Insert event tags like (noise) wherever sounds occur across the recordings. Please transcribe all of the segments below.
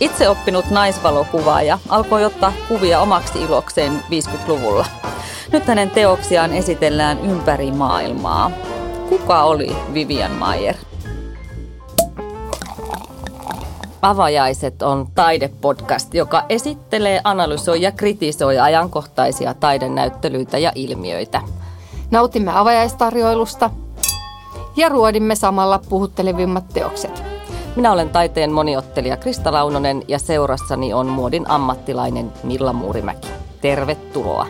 Itseoppinut naisvalokuvaaja alkoi ottaa kuvia omaksi ilokseen 50-luvulla. Nyt hänen teoksiaan esitellään ympäri maailmaa. Kuka oli Vivian Mayer? Avajaiset on taidepodcast, joka esittelee, analysoi ja kritisoi ajankohtaisia taidenäyttelyitä ja ilmiöitä. Nautimme avajaistarjoilusta ja ruodimme samalla puhuttelevimmat teokset. Minä olen taiteen moniottelija Krista Launonen ja seurassani on muodin ammattilainen Milla Muurimäki. Tervetuloa!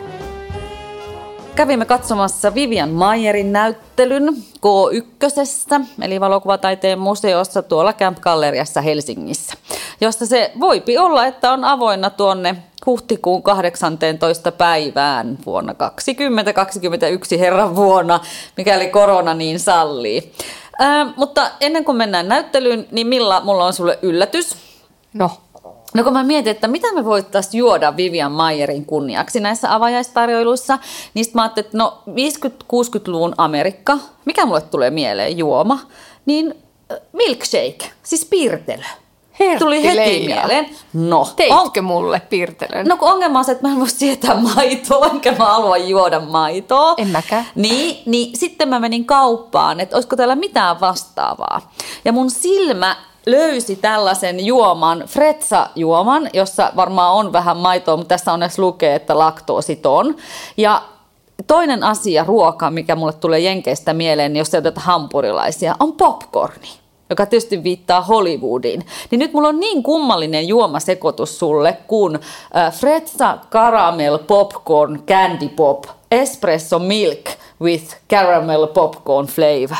Kävimme katsomassa Vivian Mayerin näyttelyn K1, eli valokuvataiteen museossa tuolla Camp Galleriassa Helsingissä, josta se voipi olla, että on avoinna tuonne huhtikuun 18. päivään vuonna 2021 herran vuonna, mikäli korona niin sallii. Ää, mutta ennen kuin mennään näyttelyyn, niin Milla, mulla on sulle yllätys. No, No kun mä mietin, että mitä me voitaisiin juoda Vivian Mayerin kunniaksi näissä avajaistarjoiluissa, niin mä ajattelin, että no 50-60-luvun Amerikka, mikä mulle tulee mieleen juoma, niin äh, milkshake, siis piirtelö. Tuli heti Herttileija. mieleen. No, Teitkö mulle piirtelön? No kun ongelma on se, että mä en voi sietää maitoa, enkä mä halua juoda maitoa. En mäkään. Niin, niin sitten mä menin kauppaan, että olisiko täällä mitään vastaavaa. Ja mun silmä löysi tällaisen juoman, Fretsa-juoman, jossa varmaan on vähän maitoa, mutta tässä onneksi lukee, että laktoositon. Ja toinen asia, ruoka, mikä mulle tulee Jenkeistä mieleen, niin jos ei oteta hampurilaisia, on popcorni joka tietysti viittaa Hollywoodiin, niin nyt mulla on niin kummallinen juomasekoitus sulle kuin äh, Fretsa Caramel Popcorn Candy Pop Espresso Milk with Caramel Popcorn Flavor.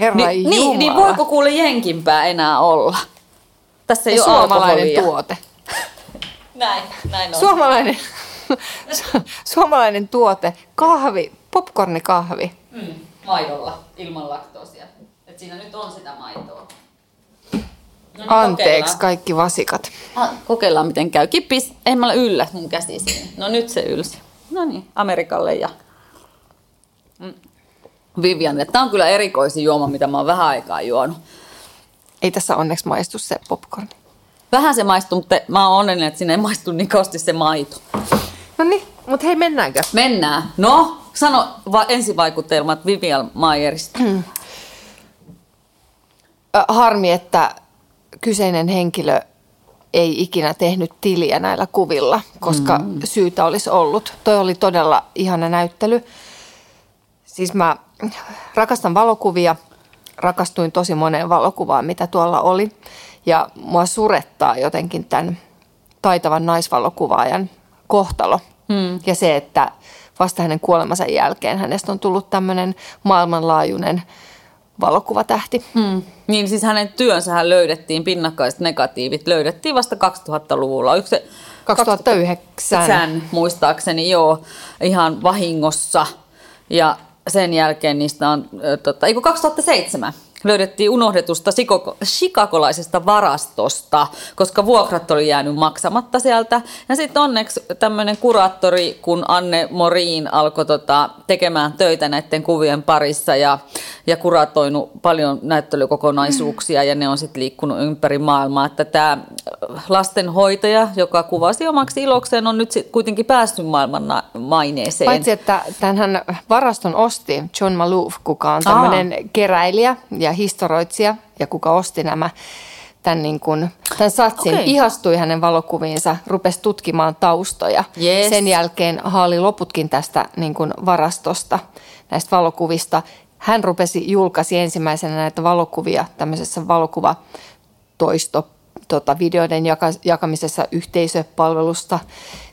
Herra Ni, niin, niin voiko kuule jenkimpää enää olla? Tässä ei ja ole suomalainen alkoholia. tuote. (laughs) Näin, näin on. Suomalainen, su- (laughs) suomalainen tuote, kahvi, popcornikahvi. Mm, maidolla, ilman laktoosia. Et siinä nyt on sitä maitoa. No niin, Anteeksi kokeillaan. kaikki vasikat. Ah, Kokeillaan miten käy. Kippis, ei mä yllä mun käsi siinä. No nyt se ylsi. No niin, Amerikalle ja Mm. Vivianille. Tämä on kyllä erikoisin juoma, mitä mä oon vähän aikaa juonut. Ei tässä onneksi maistu se popcorn. Vähän se maistuu, mutta mä oon onnellinen, että sinne ei maistu niin kausti se maito. No niin, mutta hei mennäänkö? Mennään. No, sano va- ensivaikutelmat Vivian Mayerista. (clears throat) Harmi, että kyseinen henkilö ei ikinä tehnyt tiliä näillä kuvilla, koska mm. syytä olisi ollut. Toi oli todella ihana näyttely. Siis mä rakastan valokuvia, rakastuin tosi moneen valokuvaan, mitä tuolla oli. Ja mua surettaa jotenkin tämän taitavan naisvalokuvaajan kohtalo. Mm. Ja se, että vasta hänen kuolemansa jälkeen hänestä on tullut tämmöinen maailmanlaajuinen valokuvatähti. Hmm. Niin siis hänen työnsähän löydettiin, pinnakkaiset negatiivit löydettiin vasta 2000-luvulla. Oliko se 2009. 2009 muistaakseni joo, ihan vahingossa. Ja sen jälkeen niistä on, tota, ei kun 2007 löydettiin unohdetusta chicagolaisesta varastosta, koska vuokrat oli jäänyt maksamatta sieltä. Ja sitten onneksi tämmöinen kuraattori, kun Anne Moriin alkoi tota, tekemään töitä näiden kuvien parissa ja, ja kuratoinut paljon näyttelykokonaisuuksia ja ne on sitten liikkunut ympäri maailmaa. Että tämä lastenhoitaja, joka kuvasi omaksi ilokseen, on nyt sit kuitenkin päässyt maailman maineeseen. Paitsi, että tämän varaston osti John Malouf, kuka on tämmöinen keräilijä ja historioitsija ja kuka osti nämä tämän, niin kuin, tämän satsin, Okei. ihastui hänen valokuviinsa, rupesi tutkimaan taustoja. Yes. Sen jälkeen haali loputkin tästä niin kuin varastosta, näistä valokuvista. Hän rupesi, julkaisi ensimmäisenä näitä valokuvia tämmöisessä valokuvatoisto tota, videoiden jaka, jakamisessa yhteisöpalvelusta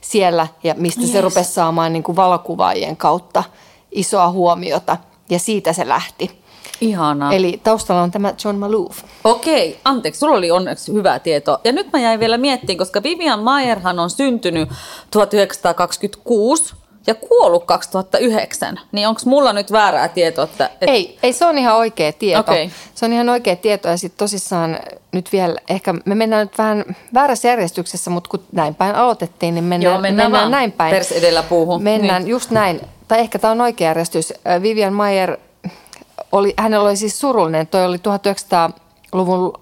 siellä, ja mistä yes. se rupesi saamaan niin kuin valokuvaajien kautta isoa huomiota, ja siitä se lähti. Ihanaa. Eli taustalla on tämä John Malouf. Okei, anteeksi, sulla oli onneksi hyvää tietoa. Ja nyt mä jäin vielä miettimään, koska Vivian Mayerhan on syntynyt 1926 ja kuollut 2009. Niin onko mulla nyt väärää tietoa? Että, et, Ei, ei, se on ihan oikea tieto. Okei. Se on ihan oikea tieto ja sitten tosissaan nyt vielä, ehkä me mennään nyt vähän väärässä järjestyksessä, mutta kun näin päin aloitettiin, niin mennään, Joo, mennään vaan. näin päin. Pers edellä puuhun. Mennään Niin. just näin. Tai ehkä tämä on oikea järjestys. Vivian Mayer, oli, hänellä oli siis surullinen, toi oli 1900 luvun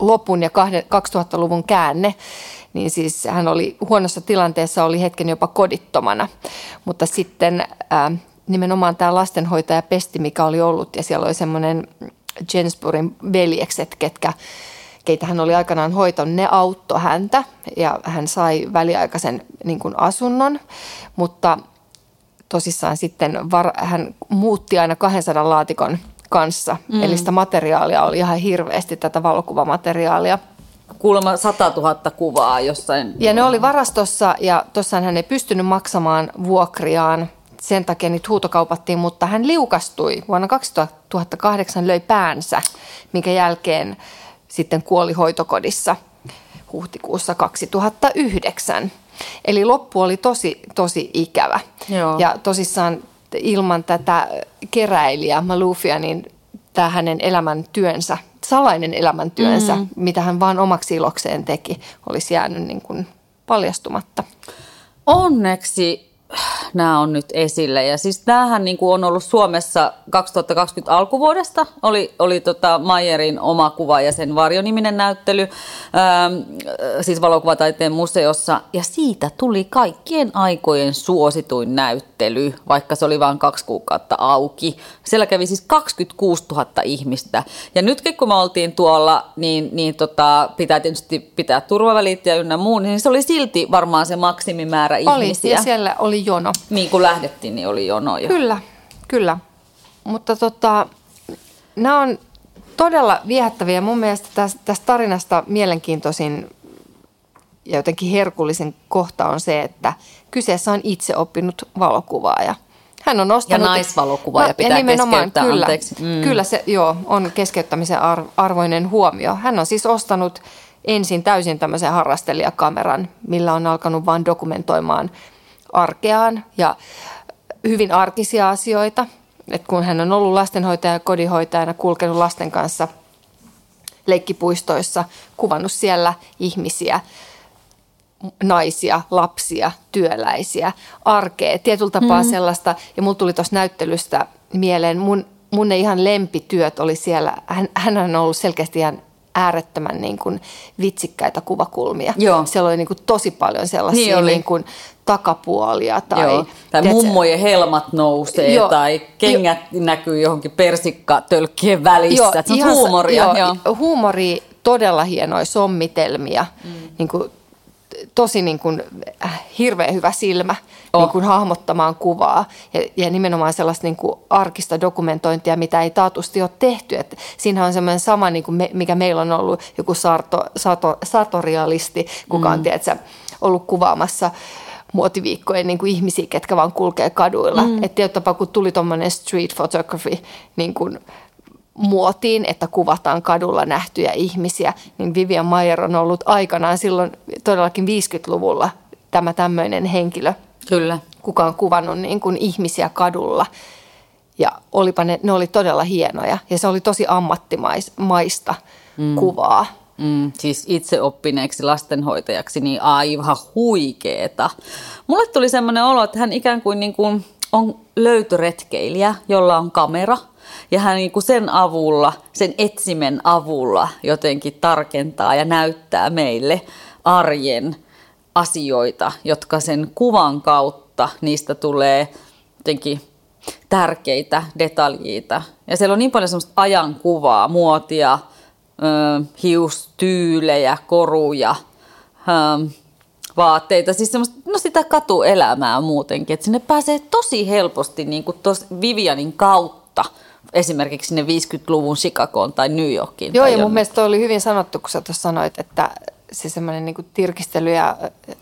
lopun ja 2000-luvun käänne, niin siis hän oli huonossa tilanteessa, oli hetken jopa kodittomana. Mutta sitten ää, nimenomaan tämä lastenhoitaja Pesti, mikä oli ollut, ja siellä oli semmoinen Jensburin veljekset, ketkä, keitä hän oli aikanaan hoitanut, ne auttoi häntä ja hän sai väliaikaisen niin kuin asunnon, mutta tosissaan sitten var, hän muutti aina 200 laatikon kanssa. Mm. Eli sitä materiaalia oli ihan hirveästi, tätä valokuvamateriaalia. Kuulemma 100 000 kuvaa jossain. Ja ne oli varastossa ja tuossaan hän ei pystynyt maksamaan vuokriaan. Sen takia niitä huutokaupattiin, mutta hän liukastui. Vuonna 2008 löi päänsä, minkä jälkeen sitten kuoli hoitokodissa huhtikuussa 2009. Eli loppu oli tosi, tosi ikävä. Joo. Ja tosissaan ilman tätä keräilijää Malufia, niin tämä hänen elämäntyönsä, salainen elämäntyönsä, mm. mitä hän vaan omaksi ilokseen teki, olisi jäänyt niin kuin paljastumatta. Onneksi nämä on nyt esille. Ja siis tämähän niin kuin on ollut Suomessa 2020 alkuvuodesta, oli, oli tota Mayerin oma kuva ja sen varjoniminen näyttely, ähm, siis valokuvataiteen museossa, ja siitä tuli kaikkien aikojen suosituin näyttely, vaikka se oli vain kaksi kuukautta auki. Siellä kävi siis 26 000 ihmistä. Ja nyt kun me oltiin tuolla, niin, niin tota, pitää tietysti pitää turvavälit ja ynnä muu, niin se oli silti varmaan se maksimimäärä oli, ihmisiä. ja siellä oli jono. Niin kuin lähdettiin, niin oli jono jo. Kyllä, kyllä. Mutta tota, nämä on todella viehättäviä. Mun mielestä tästä, tästä tarinasta mielenkiintoisin ja jotenkin herkullisin kohta on se, että kyseessä on itse oppinut valokuvaaja. Hän on ostanut... Ja naisvalokuvaaja no, pitää keskeyttää, kyllä, anteeksi. Mm. Kyllä se joo, on keskeyttämisen arvoinen huomio. Hän on siis ostanut ensin täysin tämmöisen harrastelijakameran, millä on alkanut vain dokumentoimaan arkeaan ja hyvin arkisia asioita. Et kun hän on ollut lastenhoitaja ja kodinhoitajana, kulkenut lasten kanssa leikkipuistoissa, kuvannut siellä ihmisiä, naisia, lapsia, työläisiä, arkea, tietyllä tapaa mm. sellaista. Ja mulla tuli tuossa näyttelystä mieleen, mun, mun ne ihan lempityöt oli siellä, hän, hän on ollut selkeästi ihan äärettömän niin kuin vitsikkäitä kuvakulmia. Joo. Siellä oli niin kuin tosi paljon sellaisia niin, oli. niin kuin takapuolia. Tai, Joo. tai mummojen helmat nousee Joo. tai kengät jo. näkyy johonkin persikkatölkkien välissä. Joo, se on ihan, huumoria. Joo, joo. Huumori, todella hienoja sommitelmia. Mm. Niin kuin, tosi niin kuin, äh, hirveän hyvä silmä oh. niin kuin, hahmottamaan kuvaa ja, ja nimenomaan sellaista niin kuin, arkista dokumentointia, mitä ei taatusti ole tehty. Et siinä on semmoinen sama, niin kuin me, mikä meillä on ollut joku sarto, sato, satorialisti, kuka on mm. tiedätkö, ollut kuvaamassa muotiviikkojen niin kuin ihmisiä, ketkä vaan kulkee kaduilla. Mm. Että tietyllä kun tuli tuommoinen street photography niin kuin muotiin, että kuvataan kadulla nähtyjä ihmisiä, niin Vivian Mayer on ollut aikanaan silloin todellakin 50-luvulla tämä tämmöinen henkilö. Kyllä. Kuka on kuvannut niin kuin ihmisiä kadulla. Ja olipa ne, ne oli todella hienoja ja se oli tosi ammattimaista mm. kuvaa. Mm, siis itse oppineeksi lastenhoitajaksi, niin aivan huikeeta. Mulle tuli semmoinen olo, että hän ikään kuin, niin kuin on löytöretkeilijä, jolla on kamera. Ja hän niin kuin sen avulla, sen etsimen avulla jotenkin tarkentaa ja näyttää meille arjen asioita, jotka sen kuvan kautta niistä tulee jotenkin tärkeitä detaljiita. Ja siellä on niin paljon semmoista ajankuvaa, muotia, hiustyylejä, koruja, vaatteita, siis semmoista, no sitä katuelämää muutenkin, että sinne pääsee tosi helposti niin kuin tos Vivianin kautta esimerkiksi sinne 50-luvun Chicagoon tai New Yorkiin. Joo, tai ja mun mielestä oli hyvin sanottu, kun sä tuossa sanoit, että se semmoinen niin tirkistely ja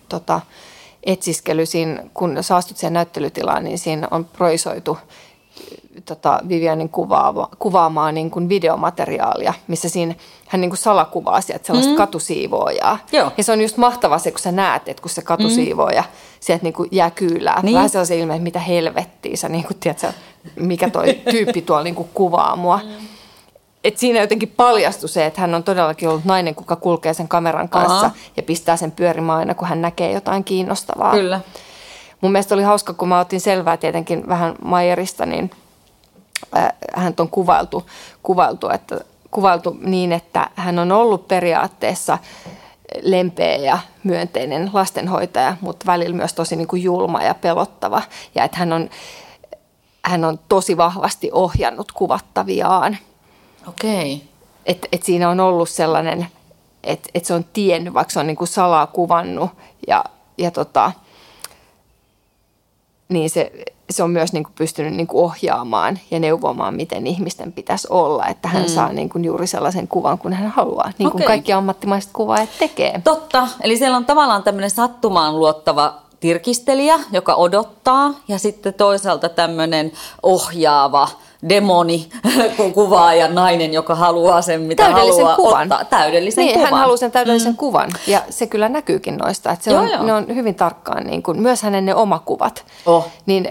tota, etsiskely siinä, kun sä astut siihen näyttelytilaan, niin siinä on proisoitu tota Vivianin kuvaama, kuvaamaa niin kuin videomateriaalia, missä siinä hän niin kuin salakuvaa sieltä sellaista mm. katusiivoojaa. Joo. Ja se on just mahtavaa se, kun sä näet, että kun se katusiivooja mm. sieltä niin kuin jää kyylää. Niin. Vähän sellaisen ilme, että mitä helvettiä sä, niin kuin, tiedät, mikä toi tyyppi tuolla niin kuin kuvaa mua. Mm. Et siinä jotenkin paljastui se, että hän on todellakin ollut nainen, kuka kulkee sen kameran kanssa Aha. ja pistää sen pyörimään aina, kun hän näkee jotain kiinnostavaa. Kyllä. Mun mielestä oli hauska, kun mä otin selvää tietenkin vähän Mayerista, niin – hän on kuvailtu, kuvailtu, että kuvailtu niin, että hän on ollut periaatteessa lempeä ja myönteinen lastenhoitaja, mutta välillä myös tosi niin kuin julma ja pelottava. Ja että hän on, hän on tosi vahvasti ohjannut kuvattaviaan. Okei. Okay. Et, et siinä on ollut sellainen, että et se on tiennyt, vaikka se on niin kuin salaa kuvannut ja, ja tota, niin se, se on myös niin kuin pystynyt niin kuin ohjaamaan ja neuvomaan, miten ihmisten pitäisi olla, että hän mm. saa niin kuin juuri sellaisen kuvan kuin hän haluaa, niin kuin okay. kaikki ammattimaiset kuvaajat tekee. Totta, eli siellä on tavallaan tämmöinen sattumaan luottava tirkistelijä, joka odottaa, ja sitten toisaalta tämmöinen ohjaava demoni (laughs) kuvaa ja nainen, joka haluaa sen, mitä täydellisen haluaa kuvan. ottaa. Täydellisen niin, kuvan. hän haluaa sen täydellisen mm. kuvan ja se kyllä näkyykin noista. Että se joo, on, joo. Ne on hyvin tarkkaan, niin kuin, myös hänen ne omakuvat. Oh. Niin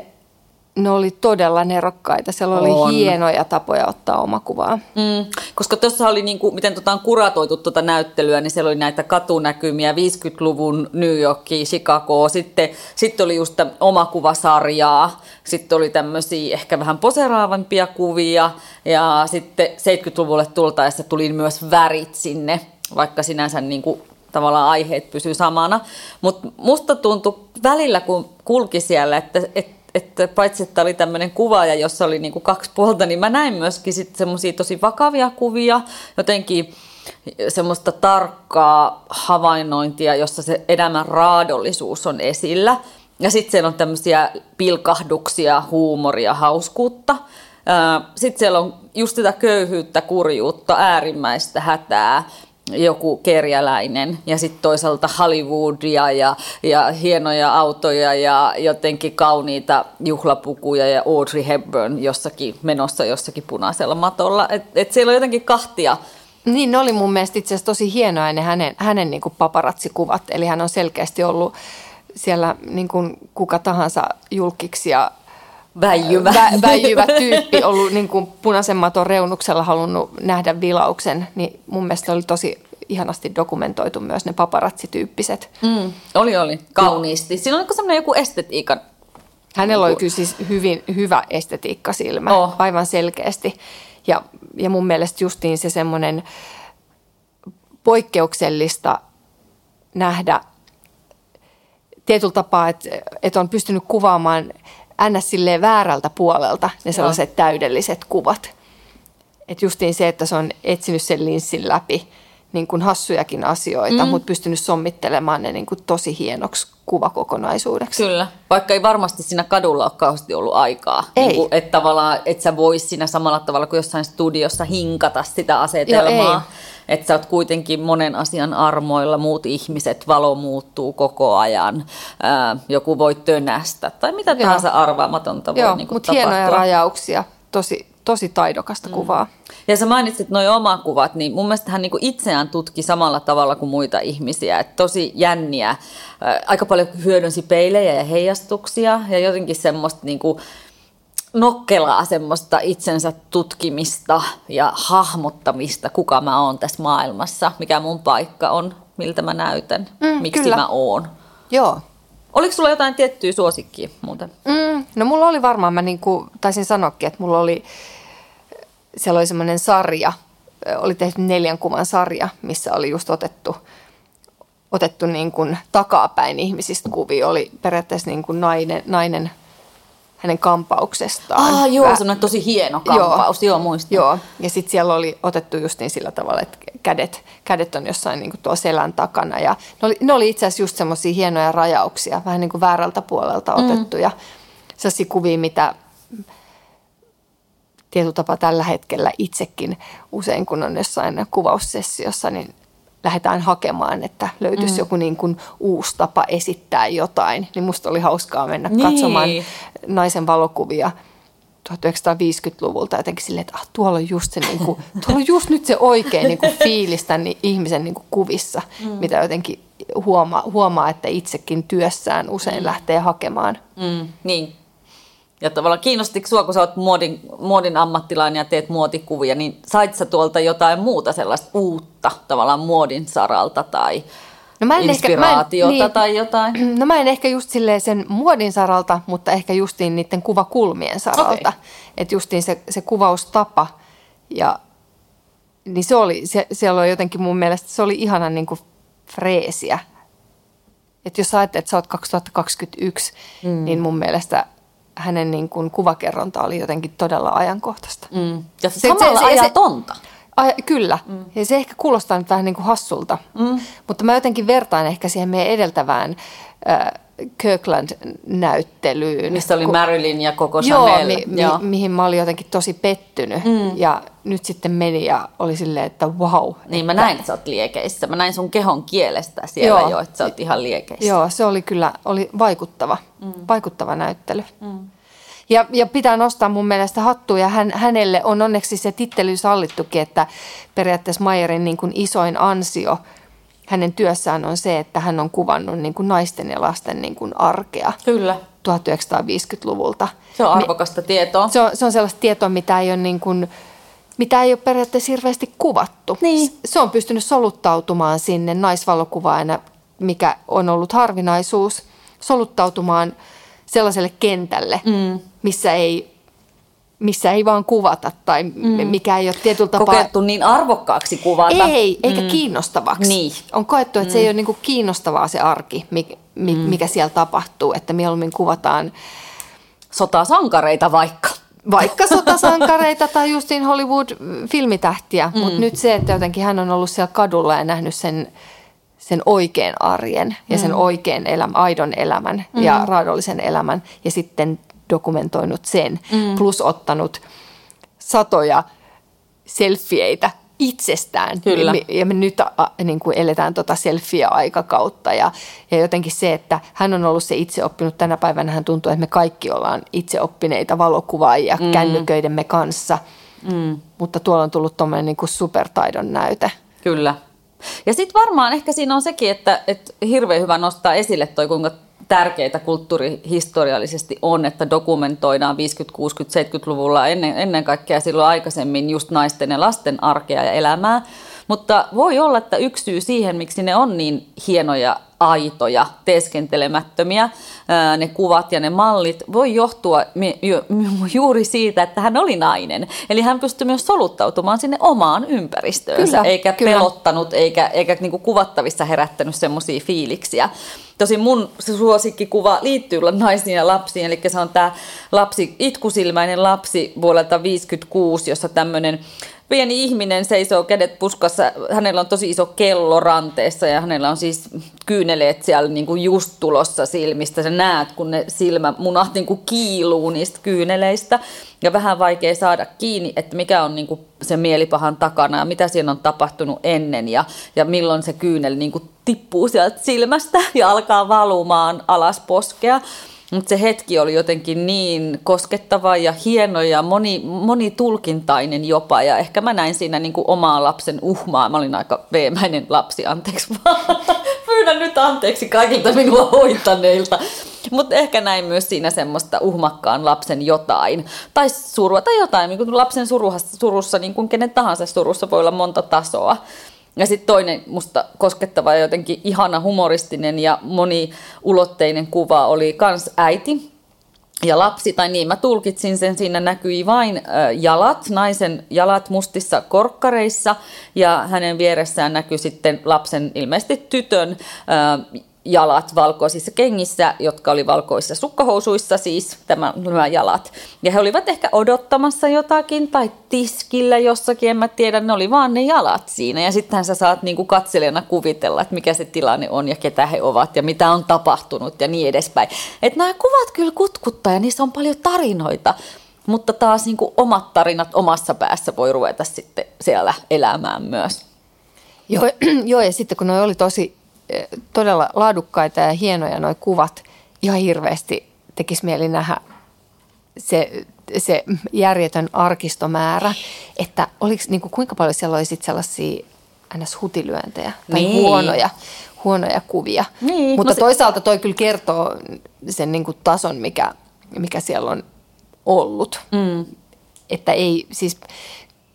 ne oli todella nerokkaita. Siellä oli on. hienoja tapoja ottaa omakuvaa. Mm, koska tuossa oli, niin kuin, miten tota on kuratoitu tuota näyttelyä, niin siellä oli näitä katunäkymiä, 50-luvun New Yorkia, Chicago, sitten, sitten oli just omakuvasarjaa, sitten oli tämmöisiä ehkä vähän poseraavampia kuvia, ja sitten 70-luvulle tultaessa tuli myös värit sinne, vaikka sinänsä niin kuin tavallaan aiheet pysyy samana. Mutta musta tuntui välillä, kun kulki siellä, että, että että paitsi että oli tämmöinen kuvaaja, jossa oli niin kuin kaksi puolta, niin mä näin myöskin sitten semmoisia tosi vakavia kuvia, jotenkin semmoista tarkkaa havainnointia, jossa se elämän raadollisuus on esillä. Ja sitten siellä on tämmöisiä pilkahduksia, huumoria, hauskuutta. Sitten siellä on just sitä köyhyyttä, kurjuutta, äärimmäistä hätää joku kerjäläinen ja sitten toisaalta Hollywoodia ja, ja hienoja autoja ja jotenkin kauniita juhlapukuja ja Audrey Hepburn jossakin menossa jossakin punaisella matolla. Et, et siellä on jotenkin kahtia. Niin, ne oli mun mielestä itse asiassa tosi hienoa ne hänen, hänen niin kuin paparatsikuvat. Eli hän on selkeästi ollut siellä niin kuin kuka tahansa julkiksi ja väijyvä. Vä, väijyvä (laughs) tyyppi ollut niin kuin punaisen maton reunuksella halunnut nähdä vilauksen, niin mun mielestä oli tosi ihanasti dokumentoitu myös ne paparatsityyppiset. Mm, oli, oli. Kauniisti. Siinä on semmoinen joku estetiikan Hänellä oli kyllä siis hyvin hyvä estetiikkasilmä, oh. aivan selkeästi. Ja, ja mun mielestä justiin se semmoinen poikkeuksellista nähdä tietyllä tapaa, että, että on pystynyt kuvaamaan ns. väärältä puolelta ne sellaiset no. täydelliset kuvat. Että justiin se, että se on etsinyt sen linssin läpi niin kuin hassujakin asioita, mm. mutta pystynyt sommittelemaan ne niin kuin tosi hienoksi kuvakokonaisuudeksi. Kyllä, vaikka ei varmasti siinä kadulla ole kauheasti ollut aikaa. Ei. Niin kuin, että tavallaan, että sä vois siinä samalla tavalla kuin jossain studiossa hinkata sitä asetelmaa. Joo, että sä oot kuitenkin monen asian armoilla, muut ihmiset, valo muuttuu koko ajan, ää, joku voi tönästä tai mitä Joo. tahansa arvaamatonta voi Joo, niin mutta hienoja rajauksia, tosi, tosi taidokasta mm. kuvaa. Ja sä mainitsit nuo omakuvat, niin mun mielestä hän niinku itseään tutki samalla tavalla kuin muita ihmisiä. Et tosi jänniä, aika paljon hyödynsi peilejä ja heijastuksia ja jotenkin semmoista niinku, nokkelaa semmoista itsensä tutkimista ja hahmottamista, kuka mä oon tässä maailmassa, mikä mun paikka on, miltä mä näytän, mm, miksi kyllä. mä oon. Joo. Oliko sulla jotain tiettyä suosikkia muuten? Mm, no mulla oli varmaan, mä niin kuin, taisin sanoakin, että mulla oli, siellä oli semmoinen sarja, oli tehty neljän kuvan sarja, missä oli just otettu, otettu niin kuin takapäin ihmisistä kuvia. Oli periaatteessa niin kuin nainen, nainen hänen kampauksestaan. Ah, joo, Vä- semmoinen tosi hieno kampaus, joo, joo muistan. Joo, ja sitten siellä oli otettu just niin sillä tavalla, että kädet, kädet on jossain niin kuin tuolla selän takana. Ja ne oli, ne oli itse asiassa just semmoisia hienoja rajauksia, vähän niin kuin väärältä puolelta mm. otettuja. Sellaisia kuvia, mitä tietyllä tapaa tällä hetkellä itsekin usein, kun on jossain kuvaussessiossa, niin lähdetään hakemaan, että löytyisi mm. joku niin kuin uusi tapa esittää jotain. Niin musta oli hauskaa mennä niin. katsomaan naisen valokuvia 1950-luvulta jotenkin silleen, että ah, tuolla on just se, niin kuin, (laughs) tuolla on just nyt se oikein niin kuin fiilis tämän ihmisen niin kuin kuvissa, mm. mitä jotenkin huomaa, huomaa, että itsekin työssään usein mm. lähtee hakemaan. Mm. Niin, ja tavallaan kiinnostiko sinua, kun sä oot muodin, muodin ammattilainen ja teet muotikuvia, niin sait sä tuolta jotain muuta sellaista uutta tavallaan muodin saralta tai no mä en inspiraatiota ehkä, mä en, niin, tai jotain? No mä en ehkä just silleen sen muodin saralta, mutta ehkä justiin niiden kuvakulmien saralta. Okay. Että justiin se, se kuvaustapa ja niin se oli, se, siellä oli jotenkin mun mielestä, se oli ihana niin kuin freesiä. Että jos ajattelet, että sä oot 2021, mm. niin mun mielestä hänen niin kuin kuvakerronta oli jotenkin todella ajankohtaista. Mm. Ja se, samalla se, se, ajatonta. Se, Ai, kyllä. Mm. Ja se ehkä kuulostaa nyt vähän niin kuin hassulta. Mm. Mutta mä jotenkin vertaan ehkä siihen meidän edeltävään äh, Kirkland-näyttelyyn. Mistä oli Marilyn ja koko Joo, Chanel. Mi- mi- Joo. mihin mä olin jotenkin tosi pettynyt. Mm. Ja nyt sitten meni ja oli silleen, että wow. Niin mä näin, että sä oot liekeissä. Mä näin sun kehon kielestä siellä Joo. jo, että sä oot ihan liekeissä. Joo, se oli kyllä oli vaikuttava, mm. vaikuttava näyttely. Mm. Ja, ja pitää nostaa mun mielestä hattua ja hän, hänelle on onneksi se tittely sallittukin, että periaatteessa Mayerin niin kuin isoin ansio hänen työssään on se, että hän on kuvannut niin kuin naisten ja lasten niin kuin arkea. Kyllä. 1950-luvulta. Se on arvokasta tietoa. Se on, se on sellaista tietoa, mitä ei ole niin kuin, mitä ei ole periaatteessa hirveästi kuvattu. Niin. Se on pystynyt soluttautumaan sinne naisvalokuvaajana, mikä on ollut harvinaisuus, soluttautumaan – sellaiselle kentälle, mm. missä ei missä ei vaan kuvata tai mm. mikä ei ole tietyllä tapaa... Kokeettu niin arvokkaaksi kuvata. Ei, eikä mm. kiinnostavaksi. Niin. On koettu, että mm. se ei ole niin kuin kiinnostavaa se arki, mikä, mm. mikä siellä tapahtuu, että mieluummin kuvataan... Sotasankareita vaikka. Vaikka sotasankareita tai (laughs) justiin Hollywood-filmitähtiä, mm. mutta nyt se, että jotenkin hän on ollut siellä kadulla ja nähnyt sen sen oikean arjen ja sen mm. oikean elämän, aidon elämän mm. ja raadollisen elämän ja sitten dokumentoinut sen. Mm. Plus ottanut satoja selfieitä itsestään. Kyllä. Ja me nyt niin kuin eletään tuota selfie-aikakautta ja, ja jotenkin se, että hän on ollut se itse oppinut tänä päivänä, hän tuntuu, että me kaikki ollaan itse oppineita valokuvaajia mm. kännyköidemme kanssa. Mm. Mutta tuolla on tullut tuommoinen niin kuin supertaidon näyte. Kyllä. Ja sitten varmaan ehkä siinä on sekin, että, että hirveän hyvä nostaa esille toi, kuinka tärkeitä kulttuurihistoriallisesti on, että dokumentoidaan 50-, 60-, 70-luvulla ennen, ennen kaikkea silloin aikaisemmin just naisten ja lasten arkea ja elämää. Mutta voi olla, että yksi syy siihen, miksi ne on niin hienoja aitoja, teeskentelemättömiä, ne kuvat ja ne mallit, voi johtua (laughs) juuri siitä, että hän oli nainen. Eli hän pystyi myös soluttautumaan sinne omaan ympäristöönsä, kyllä, eikä kyllä. pelottanut, eikä, eikä niin kuvattavissa herättänyt semmoisia fiiliksiä. Tosin mun suosikkikuva liittyy naisiin ja lapsiin, eli se on tämä lapsi, itkusilmäinen lapsi vuodelta 1956, jossa tämmöinen pieni ihminen seisoo kädet puskassa. Hänellä on tosi iso kello ranteessa ja hänellä on siis kyyneleet siellä niin kuin just tulossa silmistä. Sä näet, kun ne silmämunat niin kuin kiiluu niistä kyyneleistä. Ja vähän vaikea saada kiinni, että mikä on niin kuin se mielipahan takana ja mitä siinä on tapahtunut ennen ja, ja milloin se kyynel niin kuin tippuu sieltä silmästä ja alkaa valumaan alas poskea. Mutta se hetki oli jotenkin niin koskettava ja hieno ja moni, monitulkintainen jopa. Ja ehkä mä näin siinä niin kuin omaa lapsen uhmaa. Mä olin aika veemäinen lapsi, anteeksi vaan. (laughs) Pyydän nyt anteeksi kaikilta minua hoitaneilta. Mutta ehkä näin myös siinä semmoista uhmakkaan lapsen jotain. Tai surua tai jotain. Niin lapsen surussa, surussa, niin kuin kenen tahansa surussa voi olla monta tasoa. Ja sitten toinen musta koskettava ja jotenkin ihana humoristinen ja moniulotteinen kuva oli kans äiti ja lapsi, tai niin mä tulkitsin sen, siinä näkyi vain jalat, naisen jalat mustissa korkkareissa. Ja hänen vieressään näkyi sitten lapsen, ilmeisesti tytön jalat valkoisissa kengissä, jotka oli valkoisissa sukkahousuissa siis tämä, nämä jalat. Ja he olivat ehkä odottamassa jotakin tai tiskillä jossakin, en mä tiedä, ne oli vaan ne jalat siinä. Ja sitten sä saat niinku katselijana kuvitella, että mikä se tilanne on ja ketä he ovat ja mitä on tapahtunut ja niin edespäin. Että nämä kuvat kyllä kutkuttaa ja niissä on paljon tarinoita. Mutta taas niin kuin omat tarinat omassa päässä voi ruveta sitten siellä elämään myös. Joo, (clears throat) joo ja sitten kun ne oli tosi todella laadukkaita ja hienoja nuo kuvat. Ihan hirveästi tekisi mieli nähdä se, se järjetön arkistomäärä, että oliko, niin kuin, kuinka paljon siellä oli sit sellaisia ns. hutilyöntejä tai niin. huonoja, huonoja kuvia. Niin. Mutta se... toisaalta toi kyllä kertoo sen niin kuin tason, mikä, mikä siellä on ollut. Mm. Että ei siis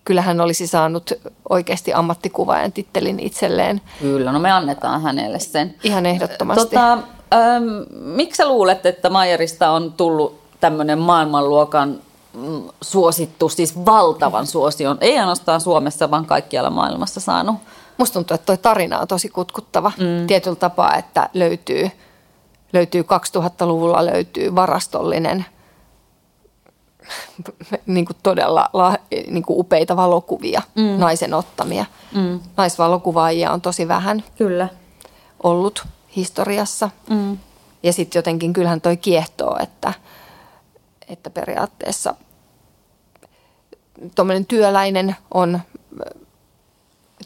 kyllähän olisi saanut oikeasti ammattikuvaajan tittelin itselleen. Kyllä, no me annetaan hänelle sen. Ihan ehdottomasti. Tota, ähm, miksi sä luulet, että Maijerista on tullut tämmöinen maailmanluokan mm, suosittu, siis valtavan suosion. Ei ainoastaan Suomessa, vaan kaikkialla maailmassa saanut. Musta tuntuu, että toi tarina on tosi kutkuttava mm. tietyllä tapaa, että löytyy, löytyy 2000-luvulla löytyy varastollinen (laughs) niin kuin todella niin kuin upeita valokuvia, mm. naisen ottamia. Mm. Naisvalokuvaajia on tosi vähän Kyllä. ollut historiassa. Mm. Ja sitten jotenkin kyllähän toi kiehtoo, että, että periaatteessa tuommoinen työläinen on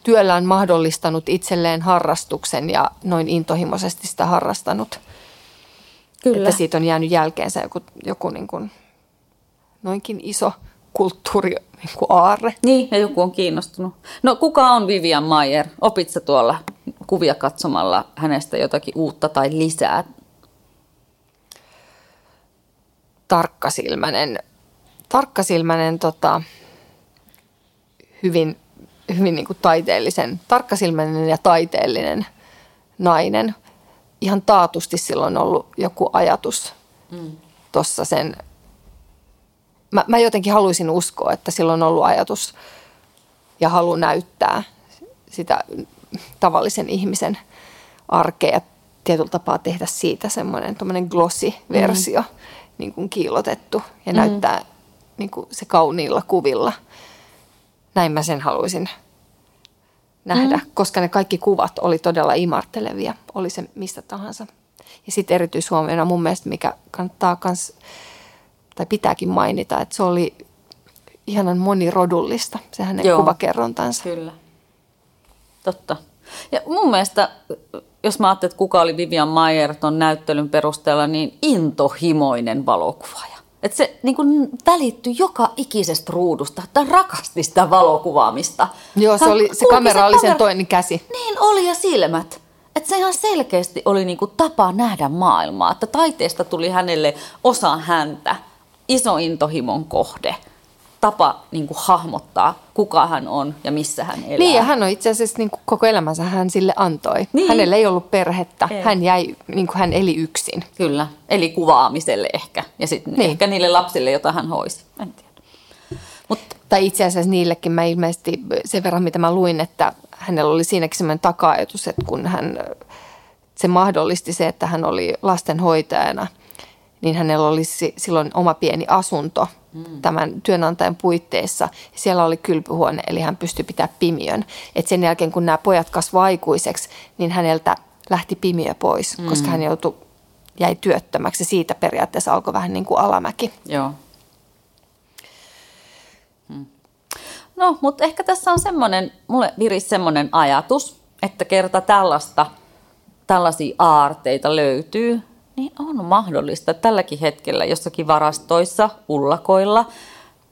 työllään mahdollistanut itselleen harrastuksen ja noin intohimoisesti sitä harrastanut. Kyllä. Että siitä on jäänyt jälkeensä joku, joku niin kuin noinkin iso kulttuuri niin kuin aarre. Niin, ja joku on kiinnostunut. No kuka on Vivian Mayer? Opitko tuolla kuvia katsomalla hänestä jotakin uutta tai lisää? Tarkkasilmäinen, tarkkasilmäinen tota, hyvin, hyvin niin kuin taiteellisen, tarkkasilmäinen ja taiteellinen nainen. Ihan taatusti silloin on ollut joku ajatus mm. tuossa sen mä, mä jotenkin haluaisin uskoa, että sillä on ollut ajatus ja halu näyttää sitä tavallisen ihmisen arkea ja tietyllä tapaa tehdä siitä semmoinen glossy-versio, mm. niin kuin kiilotettu ja mm. näyttää niin kuin se kauniilla kuvilla. Näin mä sen haluaisin nähdä, mm. koska ne kaikki kuvat oli todella imartelevia, oli se mistä tahansa. Ja sitten erityishuomiona mun mielestä, mikä kannattaa myös tai pitääkin mainita, että se oli ihanan monirodullista, se hänen Joo, kuvakerrontansa. Kyllä, totta. Ja mun mielestä, jos mä ajattelin, että kuka oli Vivian Mayer ton näyttelyn perusteella, niin intohimoinen valokuvaaja. Että se niin kuin välittyi joka ikisestä ruudusta, että rakasti sitä valokuvaamista. Joo, se, oli, se kamera se oli sen toinen käsi. Niin oli ja silmät. Että se ihan selkeästi oli niin kuin tapa nähdä maailmaa, että taiteesta tuli hänelle osa häntä iso intohimon kohde, tapa niin kuin hahmottaa, kuka hän on ja missä hän elää. Niin, ja hän on itse asiassa niin kuin koko elämänsä hän sille antoi. Niin. Hänellä ei ollut perhettä, ei. hän jäi, niin kuin hän eli yksin. Kyllä, eli kuvaamiselle ehkä, ja sitten niin. ehkä niille lapsille, joita hän hoisi, en tiedä. Mut. Tai itse asiassa niillekin mä ilmeisesti sen verran, mitä mä luin, että hänellä oli siinäkin sellainen taka että kun hän, se mahdollisti se, että hän oli lastenhoitajana – niin hänellä oli silloin oma pieni asunto mm. tämän työnantajan puitteissa. Siellä oli kylpyhuone, eli hän pystyi pitämään pimiön. Et sen jälkeen, kun nämä pojat kasvoivat aikuiseksi, niin häneltä lähti pimiö pois, mm. koska hän joutui, jäi työttömäksi. Siitä periaatteessa alkoi vähän niin kuin alamäki. Joo. Hmm. No, mutta ehkä tässä on semmoinen, mulle virisi semmoinen ajatus, että kerta tällaista, tällaisia aarteita löytyy, niin on mahdollista tälläkin hetkellä jossakin varastoissa, ullakoilla,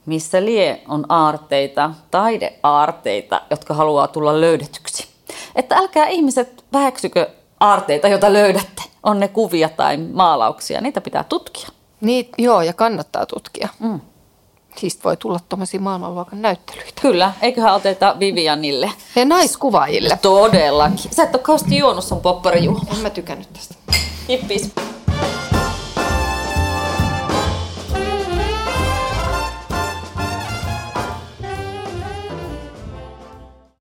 missä lie on aarteita, taideaarteita, jotka haluaa tulla löydetyksi. Että älkää ihmiset väheksykö aarteita, joita löydätte. On ne kuvia tai maalauksia, niitä pitää tutkia. Niin, joo, ja kannattaa tutkia. Mm. Siis voi tulla tuommoisia maailmanluokan näyttelyitä. Kyllä, eiköhän oteta Vivianille. Ja naiskuvaajille. Todellakin. Sä et ole kauheasti juonut sun popparijuomaa. En mä tykännyt tästä. Hippis.